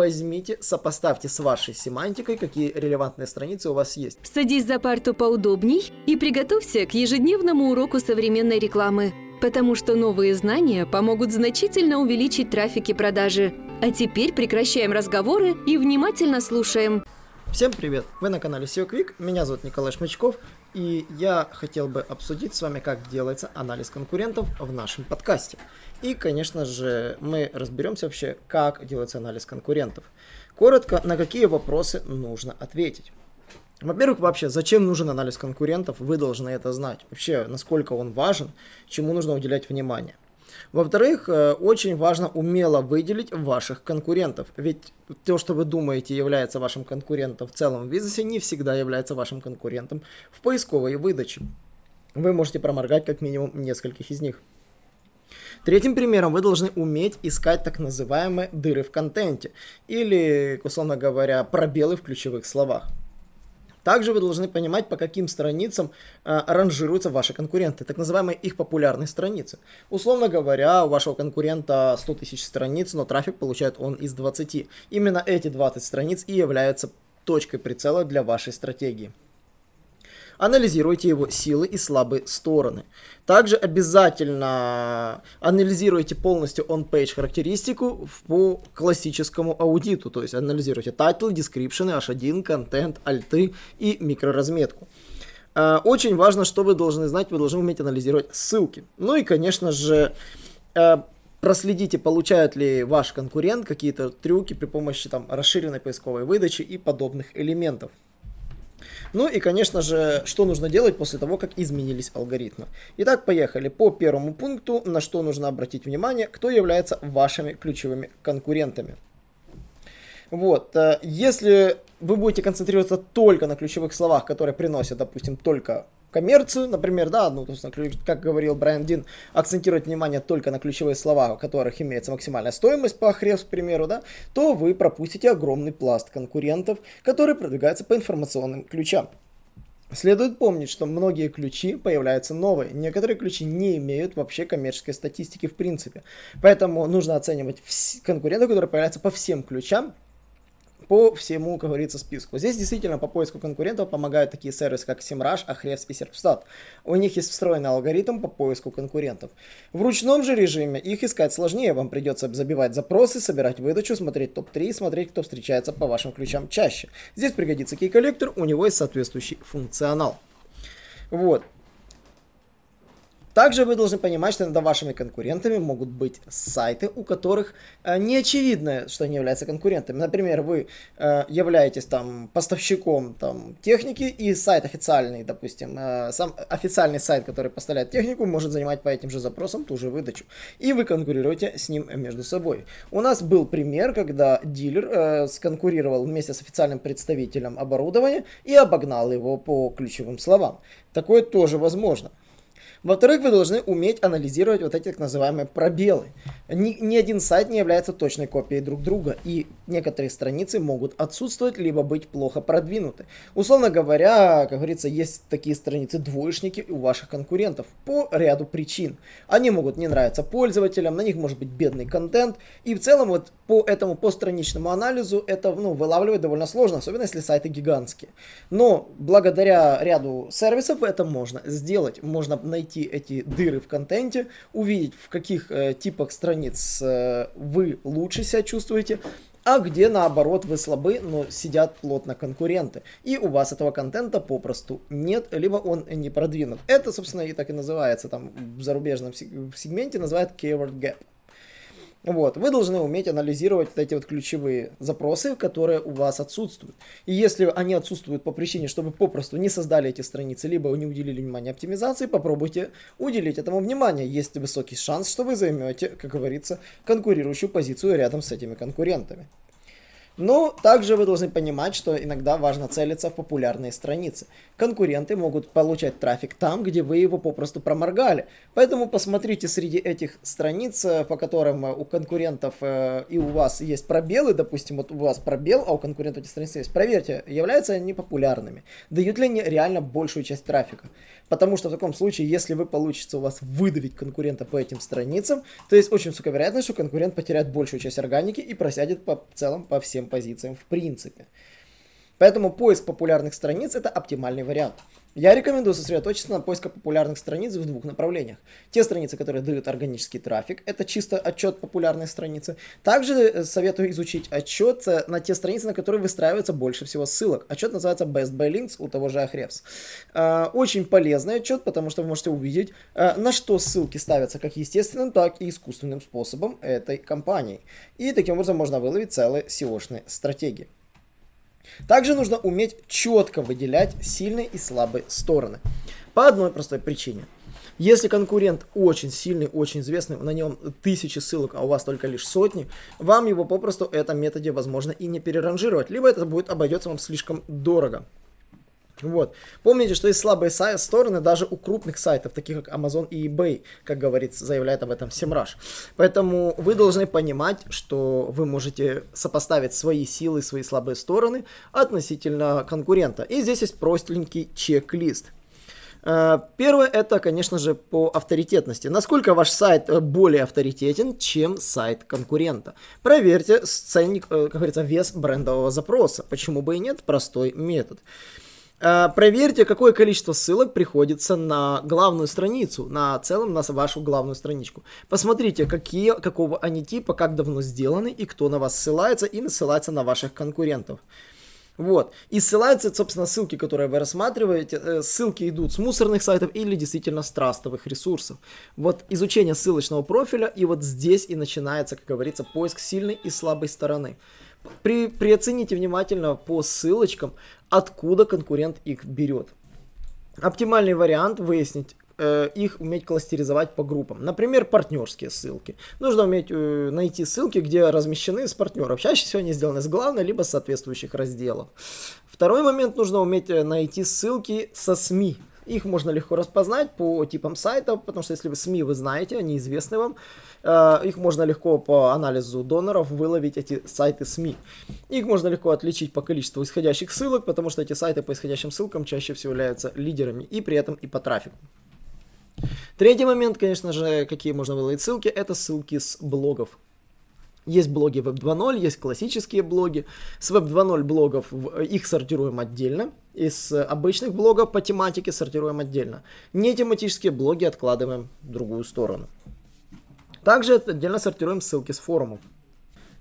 возьмите, сопоставьте с вашей семантикой, какие релевантные страницы у вас есть. Садись за парту поудобней и приготовься к ежедневному уроку современной рекламы, потому что новые знания помогут значительно увеличить трафик и продажи. А теперь прекращаем разговоры и внимательно слушаем. Всем привет! Вы на канале SEO Quick, меня зовут Николай Шмычков, и я хотел бы обсудить с вами, как делается анализ конкурентов в нашем подкасте. И, конечно же, мы разберемся вообще, как делается анализ конкурентов. Коротко, на какие вопросы нужно ответить. Во-первых, вообще, зачем нужен анализ конкурентов, вы должны это знать. Вообще, насколько он важен, чему нужно уделять внимание. Во-вторых, э, очень важно умело выделить ваших конкурентов. Ведь то, что вы думаете является вашим конкурентом в целом в бизнесе, не всегда является вашим конкурентом в поисковой выдаче. Вы можете проморгать как минимум нескольких из них. Третьим примером вы должны уметь искать так называемые дыры в контенте или, условно говоря, пробелы в ключевых словах. Также вы должны понимать, по каким страницам э, ранжируются ваши конкуренты, так называемые их популярные страницы. Условно говоря, у вашего конкурента 100 тысяч страниц, но трафик получает он из 20. Именно эти 20 страниц и являются точкой прицела для вашей стратегии. Анализируйте его силы и слабые стороны. Также обязательно анализируйте полностью on-page характеристику по классическому аудиту. То есть анализируйте title, description, h1, контент, альты и микроразметку. А, очень важно, что вы должны знать, вы должны уметь анализировать ссылки. Ну и, конечно же, а, проследите, получает ли ваш конкурент какие-то трюки при помощи там, расширенной поисковой выдачи и подобных элементов. Ну и, конечно же, что нужно делать после того, как изменились алгоритмы. Итак, поехали. По первому пункту, на что нужно обратить внимание, кто является вашими ключевыми конкурентами. Вот, э, если вы будете концентрироваться только на ключевых словах, которые приносят, допустим, только коммерцию, например, да, ну, то есть, как говорил Брайан Дин, акцентировать внимание только на ключевые слова, у которых имеется максимальная стоимость по Ahrefs, к примеру, да, то вы пропустите огромный пласт конкурентов, которые продвигаются по информационным ключам. Следует помнить, что многие ключи появляются новые. Некоторые ключи не имеют вообще коммерческой статистики в принципе. Поэтому нужно оценивать конкурентов, которые появляются по всем ключам, по всему, как говорится, списку. Здесь действительно по поиску конкурентов помогают такие сервисы, как SEMrush, Ahrefs и Serpstat. У них есть встроенный алгоритм по поиску конкурентов. В ручном же режиме их искать сложнее. Вам придется забивать запросы, собирать выдачу, смотреть топ-3 и смотреть, кто встречается по вашим ключам чаще. Здесь пригодится кей-коллектор, у него есть соответствующий функционал. Вот. Также вы должны понимать, что иногда вашими конкурентами могут быть сайты, у которых э, не очевидно, что они являются конкурентами. Например, вы э, являетесь там поставщиком там, техники, и сайт официальный, допустим, э, сам официальный сайт, который поставляет технику, может занимать по этим же запросам ту же выдачу. И вы конкурируете с ним между собой. У нас был пример, когда дилер сконкурировал вместе с официальным представителем оборудования и обогнал его по ключевым словам. Такое тоже возможно. Во-вторых, вы должны уметь анализировать вот эти так называемые пробелы. Ни, ни один сайт не является точной копией друг друга, и некоторые страницы могут отсутствовать, либо быть плохо продвинуты. Условно говоря, как говорится, есть такие страницы двоечники у ваших конкурентов по ряду причин. Они могут не нравиться пользователям, на них может быть бедный контент, и в целом вот по этому постраничному анализу это ну, вылавливать довольно сложно, особенно если сайты гигантские. Но благодаря ряду сервисов это можно сделать. Можно найти найти эти дыры в контенте, увидеть, в каких э, типах страниц э, вы лучше себя чувствуете, а где наоборот вы слабы, но сидят плотно конкуренты. И у вас этого контента попросту нет, либо он не продвинут. Это, собственно, и так и называется там в зарубежном сегменте, называют keyword gap. Вот, вы должны уметь анализировать вот эти вот ключевые запросы, которые у вас отсутствуют. И если они отсутствуют по причине, что вы попросту не создали эти страницы, либо не уделили внимания оптимизации, попробуйте уделить этому внимание. Есть высокий шанс, что вы займете, как говорится, конкурирующую позицию рядом с этими конкурентами. Но также вы должны понимать, что иногда важно целиться в популярные страницы. Конкуренты могут получать трафик там, где вы его попросту проморгали. Поэтому посмотрите среди этих страниц, э, по которым э, у конкурентов э, и у вас есть пробелы, допустим, вот у вас пробел, а у конкурентов эти страницы есть. Проверьте, являются они популярными. Дают ли они реально большую часть трафика. Потому что в таком случае, если вы получится у вас выдавить конкурента по этим страницам, то есть очень высокая вероятность, что конкурент потеряет большую часть органики и просядет по целом по всем позициям в принципе. Поэтому поиск популярных страниц это оптимальный вариант. Я рекомендую сосредоточиться на поиске популярных страниц в двух направлениях. Те страницы, которые дают органический трафик, это чисто отчет популярной страницы. Также э, советую изучить отчет э, на те страницы, на которые выстраивается больше всего ссылок. Отчет называется Best by Links у того же Ahrefs. Э, очень полезный отчет, потому что вы можете увидеть, на что ссылки ставятся как естественным, так и искусственным способом этой компании. И таким образом можно выловить целые SEO-шные стратегии. Также нужно уметь четко выделять сильные и слабые стороны. По одной простой причине. Если конкурент очень сильный, очень известный, на нем тысячи ссылок, а у вас только лишь сотни, вам его попросту в этом методе возможно и не переранжировать, либо это будет обойдется вам слишком дорого. Вот. Помните, что есть слабые стороны даже у крупных сайтов, таких как Amazon и eBay, как говорится, заявляет об этом Semrush. Поэтому вы должны понимать, что вы можете сопоставить свои силы, свои слабые стороны относительно конкурента. И здесь есть простенький чек-лист. Э, первое это, конечно же, по авторитетности. Насколько ваш сайт э, более авторитетен, чем сайт конкурента. Проверьте ценник, э, как говорится, вес брендового запроса. Почему бы и нет? Простой метод. Э, проверьте, какое количество ссылок приходится на главную страницу, на целом на вашу главную страничку. Посмотрите, какие, какого они типа, как давно сделаны и кто на вас ссылается и ссылается на ваших конкурентов. Вот. И ссылаются, собственно, ссылки, которые вы рассматриваете, э, ссылки идут с мусорных сайтов или действительно с трастовых ресурсов. Вот изучение ссылочного профиля, и вот здесь и начинается, как говорится, поиск сильной и слабой стороны. При, приоцените внимательно по ссылочкам, откуда конкурент их берет. Оптимальный вариант выяснить, э, их уметь кластеризовать по группам. Например, партнерские ссылки. Нужно уметь э, найти ссылки, где размещены с партнеров. Чаще всего они сделаны с главной, либо с соответствующих разделов. Второй момент, нужно уметь э, найти ссылки со СМИ. Их можно легко распознать по типам сайтов, потому что если вы СМИ вы знаете, они известны вам, э, их можно легко по анализу доноров выловить эти сайты СМИ. Их можно легко отличить по количеству исходящих ссылок, потому что эти сайты по исходящим ссылкам чаще всего являются лидерами и при этом и по трафику. Третий момент, конечно же, какие можно выловить ссылки, это ссылки с блогов. Есть блоги Web 2.0, есть классические блоги. С Web 2.0 блогов их сортируем отдельно. Из обычных блогов по тематике сортируем отдельно. Не тематические блоги откладываем в другую сторону. Также отдельно сортируем ссылки с форумов.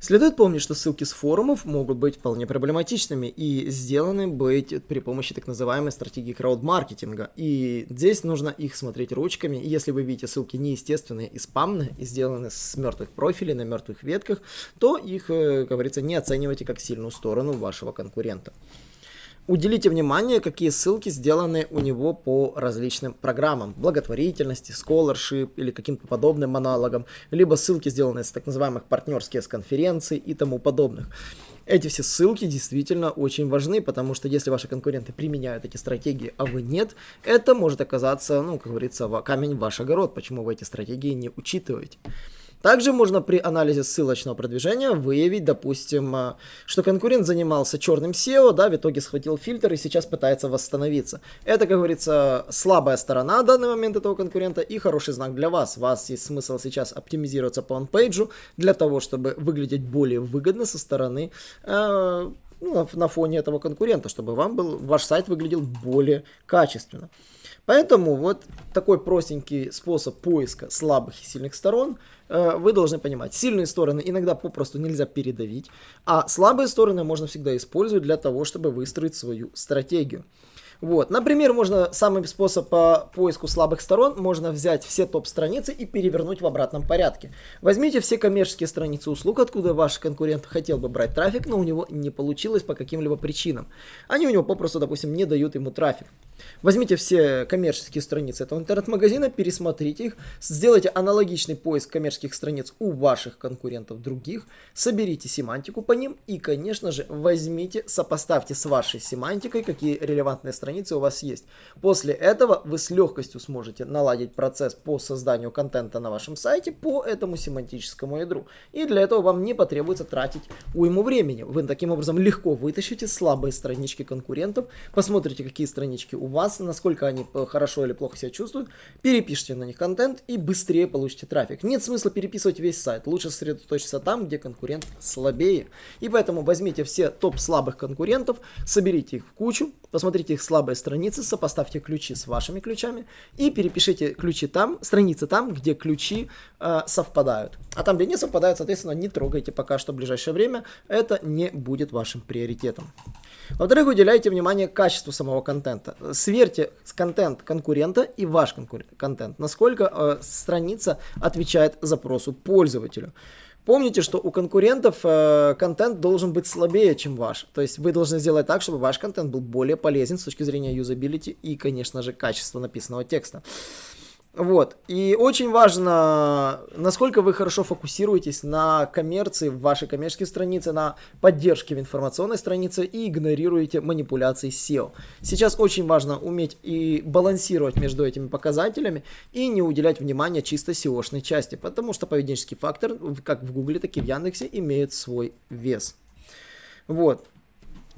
Следует помнить, что ссылки с форумов могут быть вполне проблематичными и сделаны быть при помощи так называемой стратегии краудмаркетинга. И здесь нужно их смотреть ручками. И если вы видите ссылки неестественные и спамные, и сделаны с мертвых профилей на мертвых ветках, то их, э, как говорится, не оценивайте как сильную сторону вашего конкурента. Уделите внимание, какие ссылки сделаны у него по различным программам, благотворительности, scholarship или каким-то подобным аналогам, либо ссылки, сделанные с так называемых партнерских конференций и тому подобных. Эти все ссылки действительно очень важны, потому что если ваши конкуренты применяют эти стратегии, а вы нет, это может оказаться, ну, как говорится, камень в ваш огород, почему вы эти стратегии не учитываете. Также можно при анализе ссылочного продвижения выявить, допустим, э, что конкурент занимался черным SEO, да, в итоге схватил фильтр и сейчас пытается восстановиться. Это, как говорится, слабая сторона в данный момент этого конкурента и хороший знак для вас. У вас есть смысл сейчас оптимизироваться по онпейджу для того, чтобы выглядеть более выгодно со стороны э, ну, на фоне этого конкурента, чтобы вам был, ваш сайт выглядел более качественно. Поэтому вот такой простенький способ поиска слабых и сильных сторон э, вы должны понимать. Сильные стороны иногда попросту нельзя передавить, а слабые стороны можно всегда использовать для того, чтобы выстроить свою стратегию. Вот. Например, можно самый способ по поиску слабых сторон, можно взять все топ-страницы и перевернуть в обратном порядке. Возьмите все коммерческие страницы услуг, откуда ваш конкурент хотел бы брать трафик, но у него не получилось по каким-либо причинам. Они у него попросту, допустим, не дают ему трафик. Возьмите все коммерческие страницы этого интернет-магазина, пересмотрите их, сделайте аналогичный поиск коммерческих страниц у ваших конкурентов других, соберите семантику по ним и, конечно же, возьмите, сопоставьте с вашей семантикой, какие релевантные страницы у вас есть. После этого вы с легкостью сможете наладить процесс по созданию контента на вашем сайте по этому семантическому ядру. И для этого вам не потребуется тратить уйму времени. Вы таким образом легко вытащите слабые странички конкурентов, посмотрите, какие странички у вас, насколько они хорошо или плохо себя чувствуют, перепишите на них контент и быстрее получите трафик. Нет смысла переписывать весь сайт, лучше сосредоточиться там, где конкурент слабее. И поэтому возьмите все топ слабых конкурентов, соберите их в кучу, посмотрите их слабые страницы, сопоставьте ключи с вашими ключами и перепишите ключи там, страницы там, где ключи э, совпадают. А там, где не совпадают, соответственно, не трогайте пока что в ближайшее время, это не будет вашим приоритетом. Во-вторых, уделяйте внимание качеству самого контента. Сверьте контент конкурента и ваш контент, насколько э, страница отвечает запросу пользователю. Помните, что у конкурентов э, контент должен быть слабее, чем ваш. То есть вы должны сделать так, чтобы ваш контент был более полезен с точки зрения юзабилити и, конечно же, качества написанного текста. Вот. И очень важно, насколько вы хорошо фокусируетесь на коммерции в вашей коммерческой странице, на поддержке в информационной странице и игнорируете манипуляции SEO. Сейчас очень важно уметь и балансировать между этими показателями и не уделять внимания чисто SEO-шной части, потому что поведенческий фактор, как в Гугле, так и в Яндексе, имеет свой вес. Вот.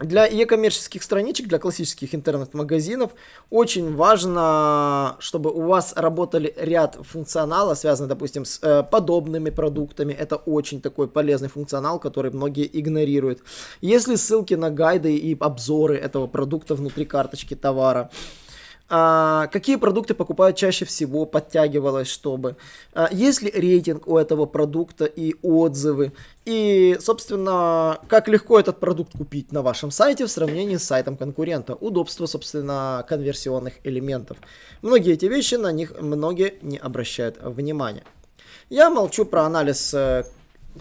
Для e-коммерческих страничек, для классических интернет-магазинов очень важно, чтобы у вас работали ряд функционала, связанный, допустим, с э, подобными продуктами. Это очень такой полезный функционал, который многие игнорируют. Если ссылки на гайды и обзоры этого продукта внутри карточки товара, а, какие продукты покупают чаще всего, подтягивалось, чтобы, а, есть ли рейтинг у этого продукта и отзывы, и, собственно, как легко этот продукт купить на вашем сайте в сравнении с сайтом конкурента, удобство, собственно, конверсионных элементов. Многие эти вещи, на них многие не обращают внимания. Я молчу про анализ э,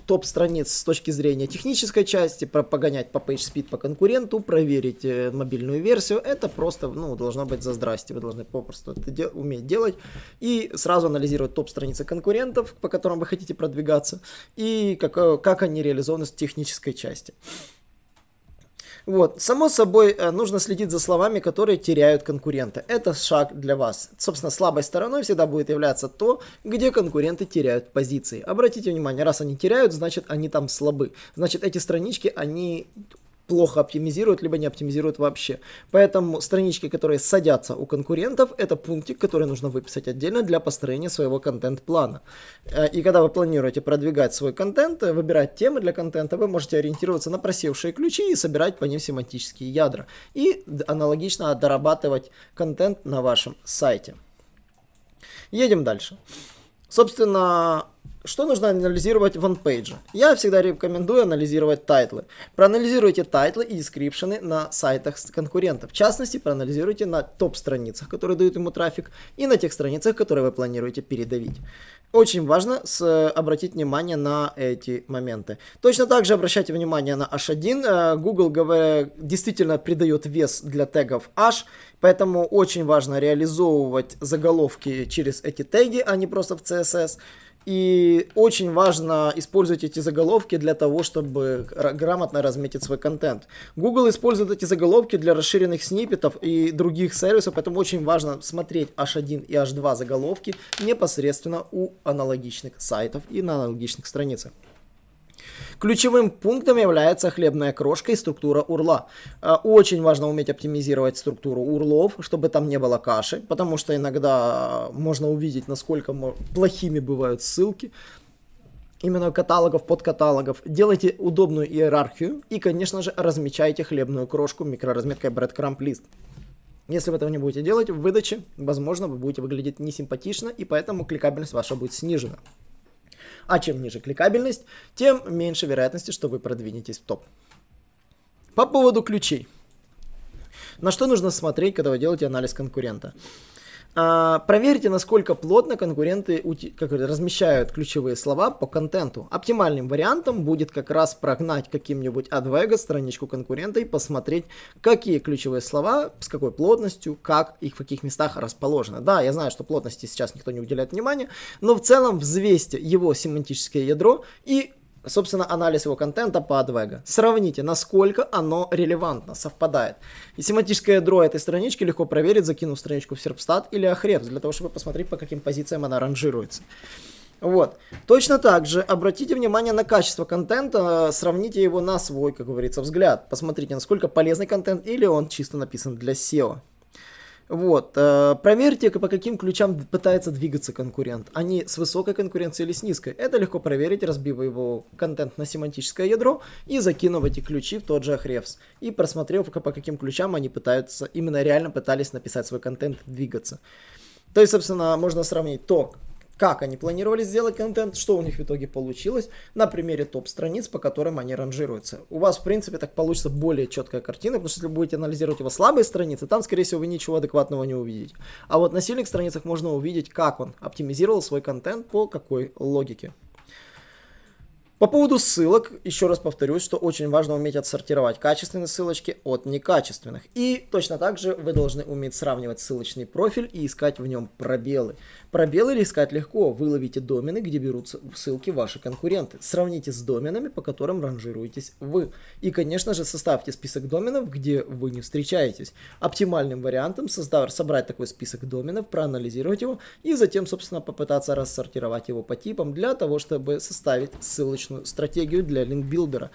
топ-страниц с точки зрения технической части, погонять по PageSpeed по конкуренту, проверить э, мобильную версию, это просто, ну, должно быть за здрасте, вы должны попросту это де- уметь делать. И сразу анализировать топ-страницы конкурентов, по которым вы хотите продвигаться, и как, э, как они реализованы с технической части. Вот. Само собой, э, нужно следить за словами, которые теряют конкурента. Это шаг для вас. Собственно, слабой стороной всегда будет являться то, где конкуренты теряют позиции. Обратите внимание, раз они теряют, значит, они там слабы. Значит, эти странички, они плохо оптимизируют, либо не оптимизируют вообще. Поэтому странички, которые садятся у конкурентов, это пунктик, который нужно выписать отдельно для построения своего контент-плана. Э, и когда вы планируете продвигать свой контент, э, выбирать темы для контента, вы можете ориентироваться на просевшие ключи и собирать по ним семантические ядра. И аналогично дорабатывать контент на вашем сайте. Едем дальше. Собственно, что нужно анализировать в on-page? Я всегда рекомендую анализировать title ы. Проанализируйте title ы и description ы на сайтах конкурентов. В частности, проанализируйте на топ-страницах, которые дают ему трафик, и на тех страницах, которые вы планируете передавить. Очень важно с, обратить внимание на эти моменты. Точно так же обращайте внимание на H1. Э, Google говоря, действительно придает вес для тегов H, поэтому очень важно реализовывать заголовки через эти теги, а не просто в CSS. И очень важно использовать эти заголовки для того, чтобы грамотно разметить свой контент. Google использует эти заголовки для расширенных сниппетов и других сервисов, поэтому очень важно смотреть H1 и H2 заголовки непосредственно у аналогичных сайтов и на аналогичных страницах. Ключевым пунктом является хлебная крошка и структура урла. Э, очень важно уметь оптимизировать структуру урлов, чтобы там не было каши, потому что иногда можно увидеть, насколько плохими бывают ссылки именно каталогов, подкаталогов. Делайте удобную иерархию и, конечно же, размечайте хлебную крошку микроразметкой breadcrumb list. Если вы этого не будете делать, в выдаче, возможно, вы будете выглядеть несимпатично, и поэтому кликабельность ваша будет снижена. А чем ниже кликабельность, тем меньше вероятности, что вы продвинетесь в топ. По поводу ключей. На что нужно смотреть, когда вы делаете анализ конкурента? А, проверьте, насколько плотно конкуренты как размещают ключевые слова по контенту. Оптимальным вариантом будет как раз прогнать каким-нибудь Advega страничку конкурента и посмотреть, какие ключевые слова, с какой плотностью, как их в каких местах расположены. Да, я знаю, что плотности сейчас никто не уделяет внимания, но в целом взвесьте его семантическое ядро и собственно, анализ его контента по Advega. Сравните, насколько оно релевантно, совпадает. И семантическое ядро этой странички легко проверить, закинув страничку в Serpstat или Ahrefs, для того, чтобы посмотреть, по каким позициям она ранжируется. Вот. Точно так же обратите внимание на качество контента, сравните его на свой, как говорится, взгляд. Посмотрите, насколько полезный контент или он чисто написан для SEO. Вот. Э, проверьте, по каким ключам пытается двигаться конкурент. Они с высокой конкуренцией или с низкой. Это легко проверить, разбив его контент на семантическое ядро и закинув эти ключи в тот же Ahrefs. И просмотрев, по каким ключам они пытаются, именно реально пытались написать свой контент, двигаться. То есть, собственно, можно сравнить то, как они планировали сделать контент, что у них в итоге получилось на примере топ-страниц, по которым они ранжируются. У вас, в принципе, так получится более четкая картина, потому что если будете анализировать его слабые страницы, там, скорее всего, вы ничего адекватного не увидите. А вот на сильных страницах можно увидеть, как он оптимизировал свой контент, по какой логике. По поводу ссылок, еще раз повторюсь, что очень важно уметь отсортировать качественные ссылочки от некачественных. И точно так же вы должны уметь сравнивать ссылочный профиль и искать в нем пробелы. Пробелы искать легко. Вы ловите домены, где берутся ссылки ваши конкуренты. Сравните с доменами, по которым ранжируетесь вы. И, конечно же, составьте список доменов, где вы не встречаетесь. Оптимальным вариантом создав, собрать такой список доменов, проанализировать его и затем, собственно, попытаться рассортировать его по типам для того, чтобы составить ссылочную стратегию для линкбилдера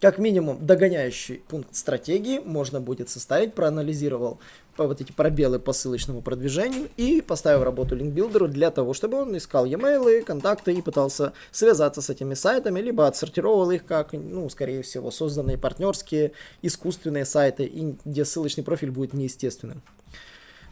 как минимум догоняющий пункт стратегии можно будет составить, проанализировал вот эти пробелы по ссылочному продвижению и поставил работу линкбилдеру для того, чтобы он искал e-mail, контакты и пытался связаться с этими сайтами, либо отсортировал их как, ну, скорее всего, созданные партнерские искусственные сайты, где ссылочный профиль будет неестественным.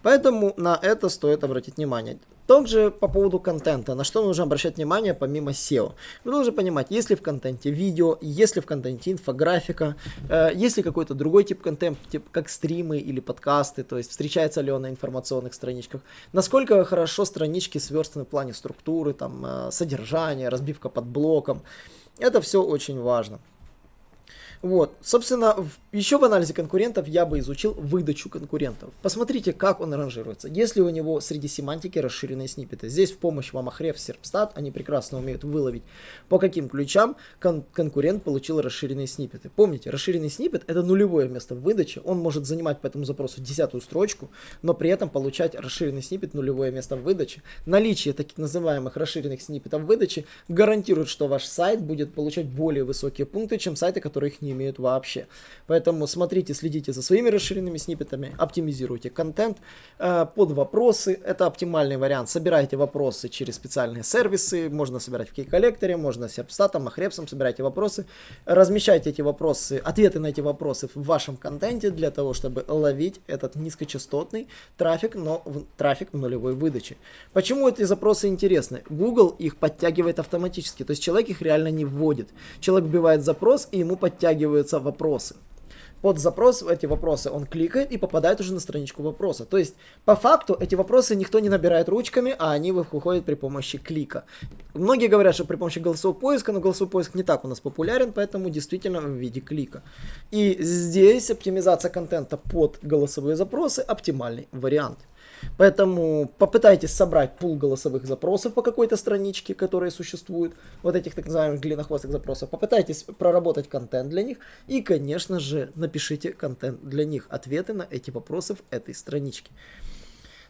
Поэтому на это стоит обратить внимание. Также по поводу контента, на что нужно обращать внимание помимо SEO. Вы должны понимать, есть ли в контенте видео, есть ли в контенте инфографика, э, есть ли какой-то другой тип контента, тип как стримы или подкасты, то есть встречается ли он на информационных страничках, насколько хорошо странички сверстаны в плане структуры, там, э, содержания, разбивка под блоком. Это все очень важно. Вот, собственно, еще в анализе конкурентов я бы изучил выдачу конкурентов. Посмотрите, как он ранжируется. Если у него среди семантики расширенные сниппеты. Здесь в помощь вам Ahrefs, Serpstat, они прекрасно умеют выловить, по каким ключам кон- конкурент получил расширенные сниппеты. Помните, расширенный сниппет это нулевое место в выдаче, он может занимать по этому запросу десятую строчку, но при этом получать расширенный сниппет нулевое место в выдаче. Наличие таких называемых расширенных сниппетов в выдаче гарантирует, что ваш сайт будет получать более высокие пункты, чем сайты, которые их не имеют вообще. Поэтому смотрите, следите за своими расширенными сниппетами, оптимизируйте контент э, под вопросы. Это оптимальный вариант. Собирайте вопросы через специальные сервисы. Можно собирать в кей-коллекторе, можно серпстатом, ахрепсом собирайте вопросы. Размещайте эти вопросы, ответы на эти вопросы в вашем контенте для того, чтобы ловить этот низкочастотный трафик, но в, трафик в нулевой выдаче. Почему эти запросы интересны? Google их подтягивает автоматически, то есть человек их реально не вводит. Человек вбивает запрос, и ему подтягивает подтягиваются вопросы. Под запрос эти вопросы он кликает и попадает уже на страничку вопроса. То есть, по факту, эти вопросы никто не набирает ручками, а они выходят при помощи клика. Многие говорят, что при помощи голосового поиска, но голосовой поиск не так у нас популярен, поэтому действительно в виде клика. И здесь оптимизация контента под голосовые запросы оптимальный вариант. Поэтому попытайтесь собрать пул голосовых запросов по какой-то страничке, которые существуют, вот этих так называемых длиннохвостых запросов. Попытайтесь проработать контент для них и, конечно же, напишите контент для них, ответы на эти вопросы в этой страничке.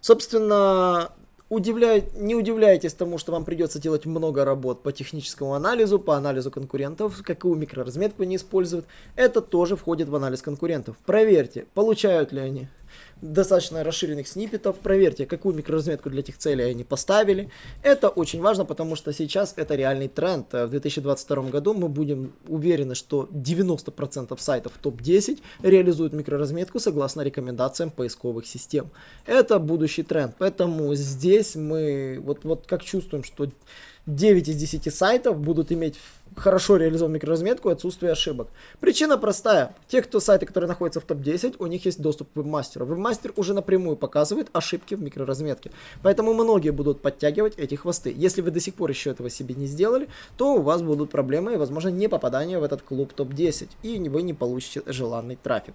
Собственно, удивляй, не удивляйтесь тому, что вам придется делать много работ по техническому анализу, по анализу конкурентов, какую микроразметку они используют. Это тоже входит в анализ конкурентов. Проверьте, получают ли они достаточно расширенных сниппетов. Проверьте, какую микроразметку для этих целей они поставили. Это очень важно, потому что сейчас это реальный тренд. В 2022 году мы будем уверены, что 90% сайтов топ-10 реализуют микроразметку согласно рекомендациям поисковых систем. Это будущий тренд. Поэтому здесь мы вот, вот как чувствуем, что 9 из 10 сайтов будут иметь хорошо реализованную микроразметку и отсутствие ошибок. Причина простая. Те, кто сайты, которые находятся в топ-10, у них есть доступ к вебмастеру. Вебмастер уже напрямую показывает ошибки в микроразметке. Поэтому многие будут подтягивать эти хвосты. Если вы до сих пор еще этого себе не сделали, то у вас будут проблемы и, возможно, не попадание в этот клуб топ-10. И вы не получите желанный трафик.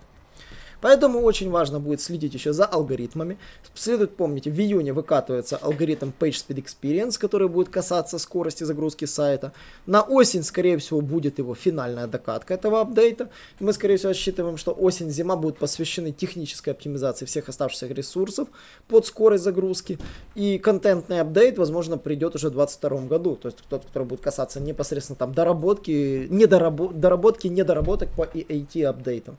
Поэтому очень важно будет следить еще за алгоритмами. Следует помнить, в июне выкатывается алгоритм PageSpeed Experience, который будет касаться скорости загрузки сайта. На осень, скорее всего, будет его финальная докатка этого апдейта. Мы, скорее всего, рассчитываем, что осень-зима будут посвящены технической оптимизации всех оставшихся ресурсов под скорость загрузки. И контентный апдейт, возможно, придет уже в 2022 году. То есть тот, который будет касаться непосредственно там доработки, недорабо- доработки, недоработок по EAT апдейтам.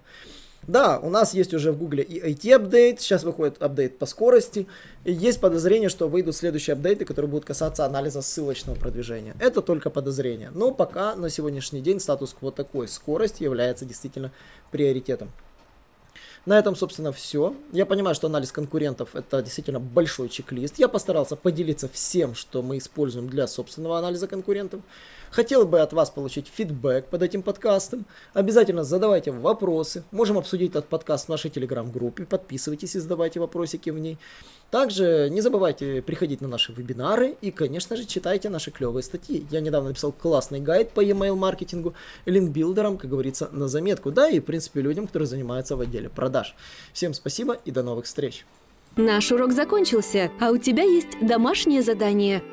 Да, у нас есть уже в Гугле и IT-апдейт, сейчас выходит апдейт по скорости, и есть подозрение, что выйдут следующие апдейты, которые будут касаться анализа ссылочного продвижения. Это только подозрение, но пока на сегодняшний день статус-кво такой, скорость является действительно приоритетом. На этом, собственно, все. Я понимаю, что анализ конкурентов это действительно большой чек-лист. Я постарался поделиться всем, что мы используем для собственного анализа конкурентов. Хотел бы от вас получить фидбэк под этим подкастом. Обязательно задавайте вопросы. Можем обсудить этот подкаст в нашей телеграм-группе. Подписывайтесь и задавайте вопросики в ней. Также не забывайте приходить на наши вебинары и, конечно же, читайте наши клевые статьи. Я недавно написал классный гайд по email маркетингу, линкбилдерам, как говорится, на заметку, да, и, в принципе, людям, которые занимаются в отделе продаж. Всем спасибо и до новых встреч! Наш урок закончился, а у тебя есть домашнее задание –